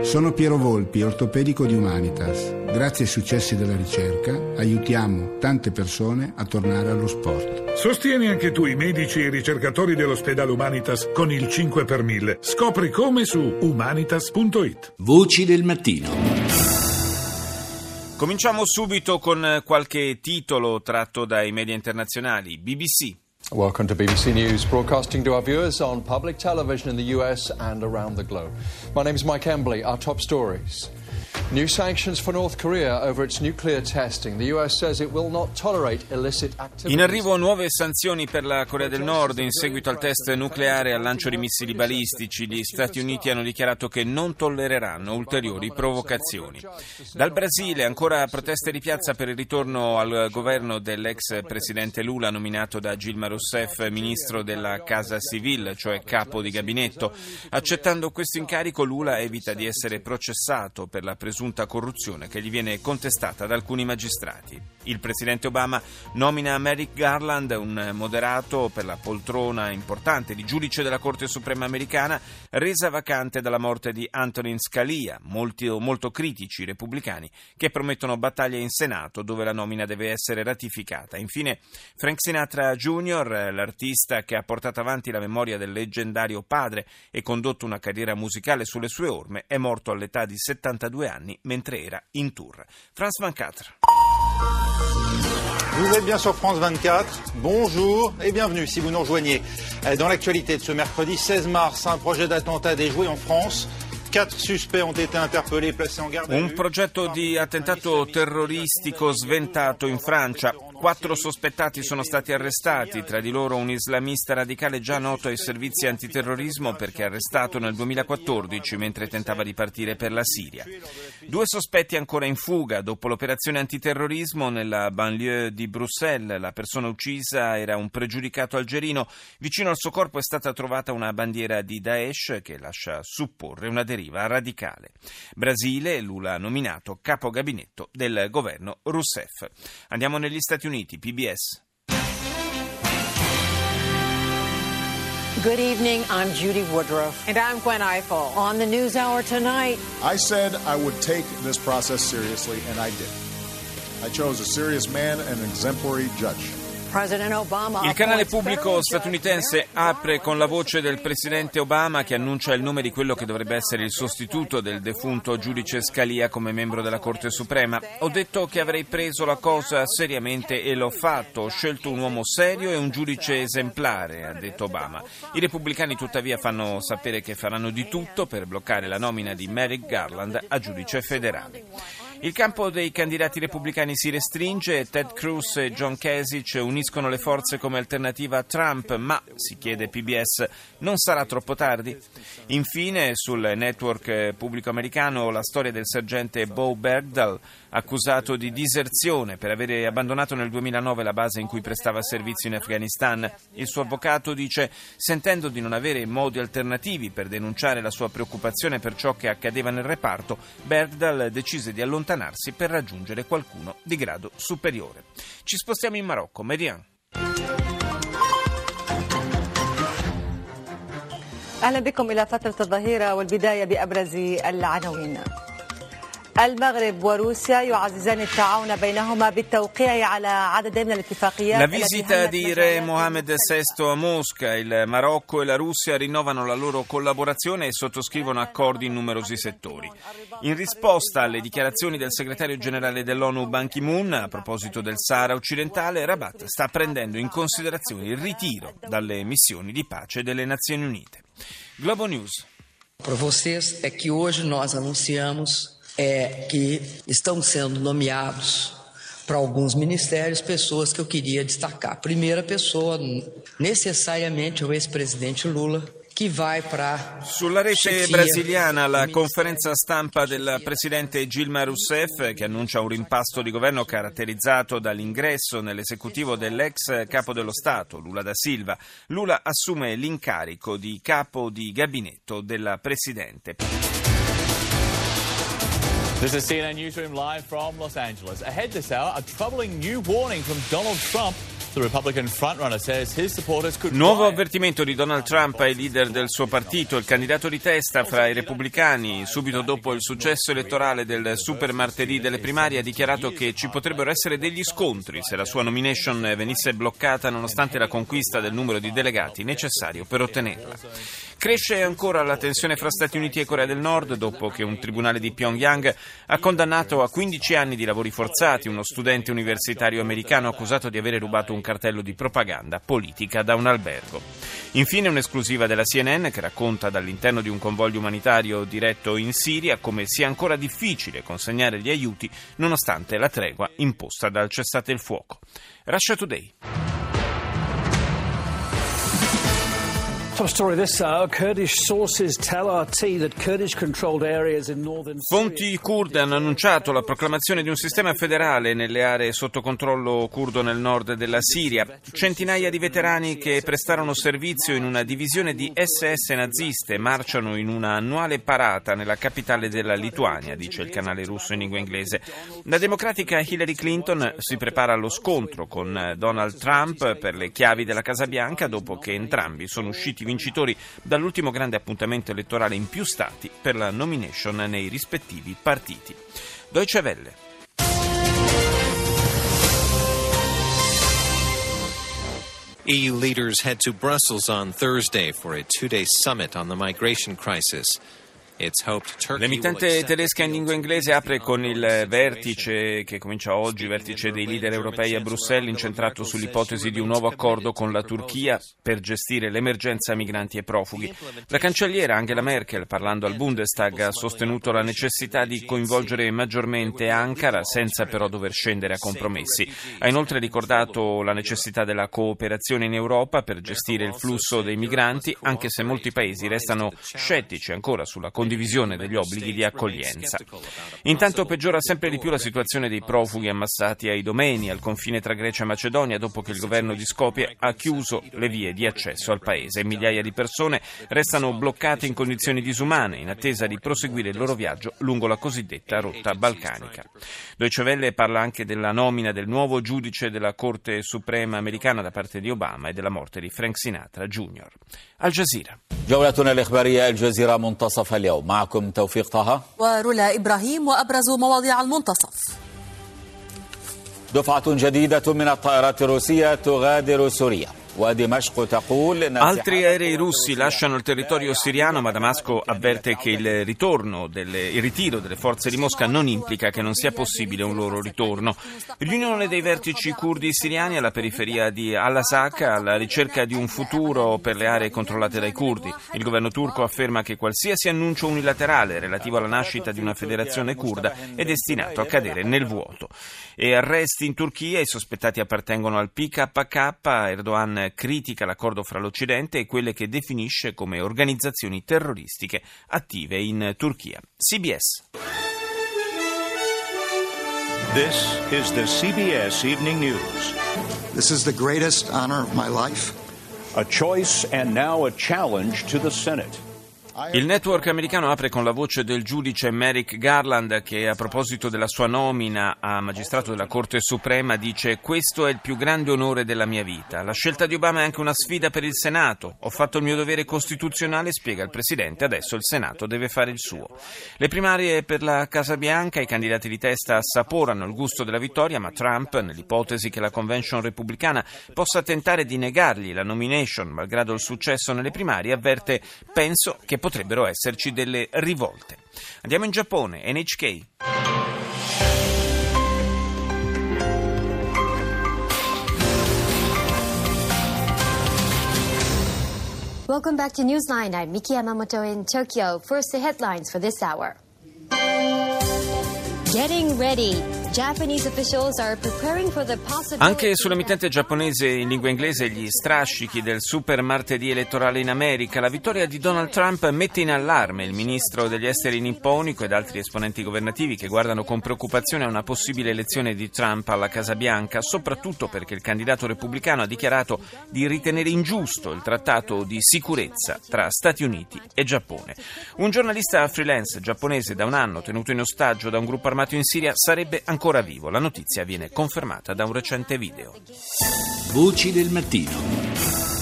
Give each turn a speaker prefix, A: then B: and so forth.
A: Sono Piero Volpi, ortopedico di Humanitas. Grazie ai successi della ricerca aiutiamo tante persone a tornare allo sport.
B: Sostieni anche tu i medici e i ricercatori dell'ospedale Humanitas con il 5 per 1000. Scopri come su humanitas.it.
C: Voci del mattino.
D: Cominciamo subito con qualche titolo tratto dai media internazionali. BBC.
E: Welcome to BBC News, broadcasting to our viewers on public television in the US and around the globe. My name is Mike Embley. Our top stories. New sanctions for North Korea over its nuclear testing. The US says it will not tolerate illicit activities.
D: In arrivo nuove sanzioni per la Corea del Nord in seguito al test nucleare e al lancio di missili balistici. Gli Stati Uniti hanno dichiarato che non tollereranno ulteriori provocazioni. Dal Brasile ancora proteste di piazza per il ritorno al governo dell'ex presidente Lula nominato da Gilma Rousseff ministro della Casa Civil, cioè capo di gabinetto. Accettando questo incarico Lula evita di essere processato per la presunta corruzione che gli viene contestata da alcuni magistrati. Il presidente Obama nomina Merrick Garland, un moderato per la poltrona importante di giudice della Corte Suprema americana, resa vacante dalla morte di Antonin Scalia, molti, molto critici repubblicani che promettono battaglie in Senato dove la nomina deve essere ratificata. Infine Frank Sinatra Jr., l'artista che ha portato avanti la memoria del leggendario padre e condotto una carriera musicale sulle sue orme, è morto all'età di 72 anni mentre era in tour. Franz Van Catra.
F: Vous êtes bien sur France 24. Bonjour et bienvenue si vous nous rejoignez. Dans l'actualité de ce mercredi 16 mars, un projet d'attentat déjoué en France.
D: Un progetto di attentato terroristico sventato in Francia. Quattro sospettati sono stati arrestati, tra di loro un islamista radicale già noto ai servizi antiterrorismo perché arrestato nel 2014 mentre tentava di partire per la Siria. Due sospetti ancora in fuga dopo l'operazione antiterrorismo nella banlieue di Bruxelles. La persona uccisa era un pregiudicato algerino. Vicino al suo corpo è stata trovata una bandiera di Daesh che lascia supporre una deriva radicale. Brasile, Lula nominato capo gabinetto del governo Rousseff. Andiamo negli Stati Uniti, PBS.
G: Good evening, I'm Judy Woodruff.
H: And I'm Gwen Eiffel.
G: On the News Hour tonight.
I: I said I would take this process seriously, and I did. I chose a serious man and an exemplary judge.
D: Il canale pubblico statunitense apre con la voce del presidente Obama che annuncia il nome di quello che dovrebbe essere il sostituto del defunto giudice Scalia come membro della Corte Suprema. Ho detto che avrei preso la cosa seriamente e l'ho fatto. Ho scelto un uomo serio e un giudice esemplare, ha detto Obama. I repubblicani tuttavia fanno sapere che faranno di tutto per bloccare la nomina di Merrick Garland a giudice federale. Il campo dei candidati repubblicani si restringe Ted Cruz e John Kasich uniscono le forze come alternativa a Trump, ma, si chiede PBS, non sarà troppo tardi? Infine, sul network pubblico americano, la storia del sergente Bo Bergdahl, accusato di diserzione per aver abbandonato nel 2009 la base in cui prestava servizio in Afghanistan. Il suo avvocato dice, sentendo di non avere modi alternativi per denunciare la sua preoccupazione per ciò che accadeva nel reparto, Bergdahl decise di allontanarsi allontanarsi per raggiungere qualcuno di grado superiore. Ci spostiamo in Marocco. Merian.
G: اهلا بكم الى فتره الظهيره والبدايه بابرز العناوين. المغرب وروسيا يعززان التعاون بينهما بالتوقيع على عدد من الاتفاقيات
D: La visita di Re Mohammed VI a Mosca, il Marocco e la Russia rinnovano la loro collaborazione e sottoscrivono accordi in numerosi settori. In risposta alle dichiarazioni del segretario generale dell'ONU Ban Ki-moon a proposito del Sahara occidentale, Rabat sta prendendo in considerazione il ritiro dalle missioni di pace delle Nazioni Unite. Globo News.
J: Para vocês é que hoje nós anunciamos é que estão sendo nomeados para alguns ministérios pessoas que eu queria destacar. A primeira pessoa, necessariamente, é o ex-presidente Lula.
D: Sulla rete brasiliana la conferenza stampa del presidente Gilma Rousseff che annuncia un rimpasto di governo caratterizzato dall'ingresso nell'esecutivo dell'ex capo dello Stato, Lula da Silva. Lula assume l'incarico di capo di gabinetto della Presidente.
K: This is CNN Newsroom live from Los Angeles. Ahead this hour, a troubling new warning from Donald Trump
D: Nuovo avvertimento di Donald Trump ai leader del suo partito, il candidato di testa fra i repubblicani, subito dopo il successo elettorale del super martedì delle primarie, ha dichiarato che ci potrebbero essere degli scontri se la sua nomination venisse bloccata nonostante la conquista del numero di delegati necessario per ottenerla. Cresce ancora la tensione fra Stati Uniti e Corea del Nord dopo che un tribunale di Pyongyang ha condannato a 15 anni di lavori forzati uno studente universitario americano accusato di avere rubato un cartello di propaganda politica da un albergo. Infine un'esclusiva della CNN che racconta dall'interno di un convoglio umanitario diretto in Siria come sia ancora difficile consegnare gli aiuti nonostante la tregua imposta dal cessate il fuoco. Russia Today. Fonti kurde hanno annunciato la proclamazione di un sistema federale nelle aree sotto controllo kurdo nel nord della Siria. Centinaia di veterani che prestarono servizio in una divisione di SS naziste marciano in una annuale parata nella capitale della Lituania, dice il canale russo in lingua inglese. La democratica Hillary Clinton si prepara allo scontro con Donald Trump per le chiavi della Casa Bianca dopo che entrambi sono usciti vincitori dall'ultimo grande appuntamento elettorale in più stati per la nomination nei rispettivi partiti. Deutsche Welle.
C: EU leaders head to Brussels on Thursday for a two day summit on the migration crisis.
D: L'emittente tedesca in lingua inglese apre con il vertice che comincia oggi, vertice dei leader europei a Bruxelles, incentrato sull'ipotesi di un nuovo accordo con la Turchia per gestire l'emergenza migranti e profughi. La cancelliera Angela Merkel, parlando al Bundestag, ha sostenuto la necessità di coinvolgere maggiormente Ankara senza però dover scendere a compromessi. Ha inoltre ricordato la necessità della cooperazione in Europa per gestire il flusso dei migranti, anche se molti paesi restano scettici ancora sulla condizione condivisione degli obblighi di accoglienza. Intanto peggiora sempre di più la situazione dei profughi ammassati ai domeni al confine tra Grecia e Macedonia dopo che il governo di Skopje ha chiuso le vie di accesso al paese. Migliaia di persone restano bloccate in condizioni disumane in attesa di proseguire il loro viaggio lungo la cosiddetta rotta balcanica. Deutsche Welle parla anche della nomina del nuovo giudice della Corte Suprema americana da parte di Obama e della morte di Frank Sinatra Jr. Jazeera.
H: جولتنا الإخبارية الجزيرة منتصف اليوم. معكم توفيق طه.
K: ورولا إبراهيم وأبرز مواضيع المنتصف.
H: دفعة جديدة من الطائرات الروسية تغادر سوريا.
D: Altri aerei russi lasciano il territorio siriano, ma Damasco avverte che il, ritorno delle, il ritiro delle forze di Mosca non implica che non sia possibile un loro ritorno. Riunione dei vertici curdi siriani alla periferia di Al-Asaka alla ricerca di un futuro per le aree controllate dai curdi. Il governo turco afferma che qualsiasi annuncio unilaterale relativo alla nascita di una federazione kurda è destinato a cadere nel vuoto. E arresti in Turchia, i sospettati appartengono al PKK, Erdogan critica l'accordo fra l'Occidente e quelle che definisce come organizzazioni terroristiche attive in Turchia. CBS.
L: This is the CBS Evening News.
M: This is the greatest honor of my life.
L: A choice and now a challenge to the Senate.
D: Il network americano apre con la voce del giudice Merrick Garland che a proposito della sua nomina a magistrato della Corte Suprema dice questo è il più grande onore della mia vita. La scelta di Obama è anche una sfida per il Senato. Ho fatto il mio dovere costituzionale, spiega il Presidente, adesso il Senato deve fare il suo. Le primarie per la Casa Bianca, i candidati di testa assaporano il gusto della vittoria, ma Trump, nell'ipotesi che la convention repubblicana possa tentare di negargli la nomination malgrado il successo nelle primarie, avverte penso che potrebbe potrebbero esserci delle rivolte. Andiamo in Giappone, NHK.
N: Welcome back to Newsline. I'm Miki Yamamoto in Tokyo. First, the headlines for this hour. Getting ready.
D: Anche sull'emittente giapponese in lingua inglese gli strascichi del super martedì elettorale in America, la vittoria di Donald Trump mette in allarme il ministro degli esteri nipponico ed altri esponenti governativi che guardano con preoccupazione a una possibile elezione di Trump alla Casa Bianca, soprattutto perché il candidato repubblicano ha dichiarato di ritenere ingiusto il trattato di sicurezza tra Stati Uniti e Giappone. Un giornalista freelance giapponese da un anno tenuto in ostaggio da un gruppo armato in Siria sarebbe ancora ancora vivo. La notizia viene confermata da un recente video.
O: Voci del mattino.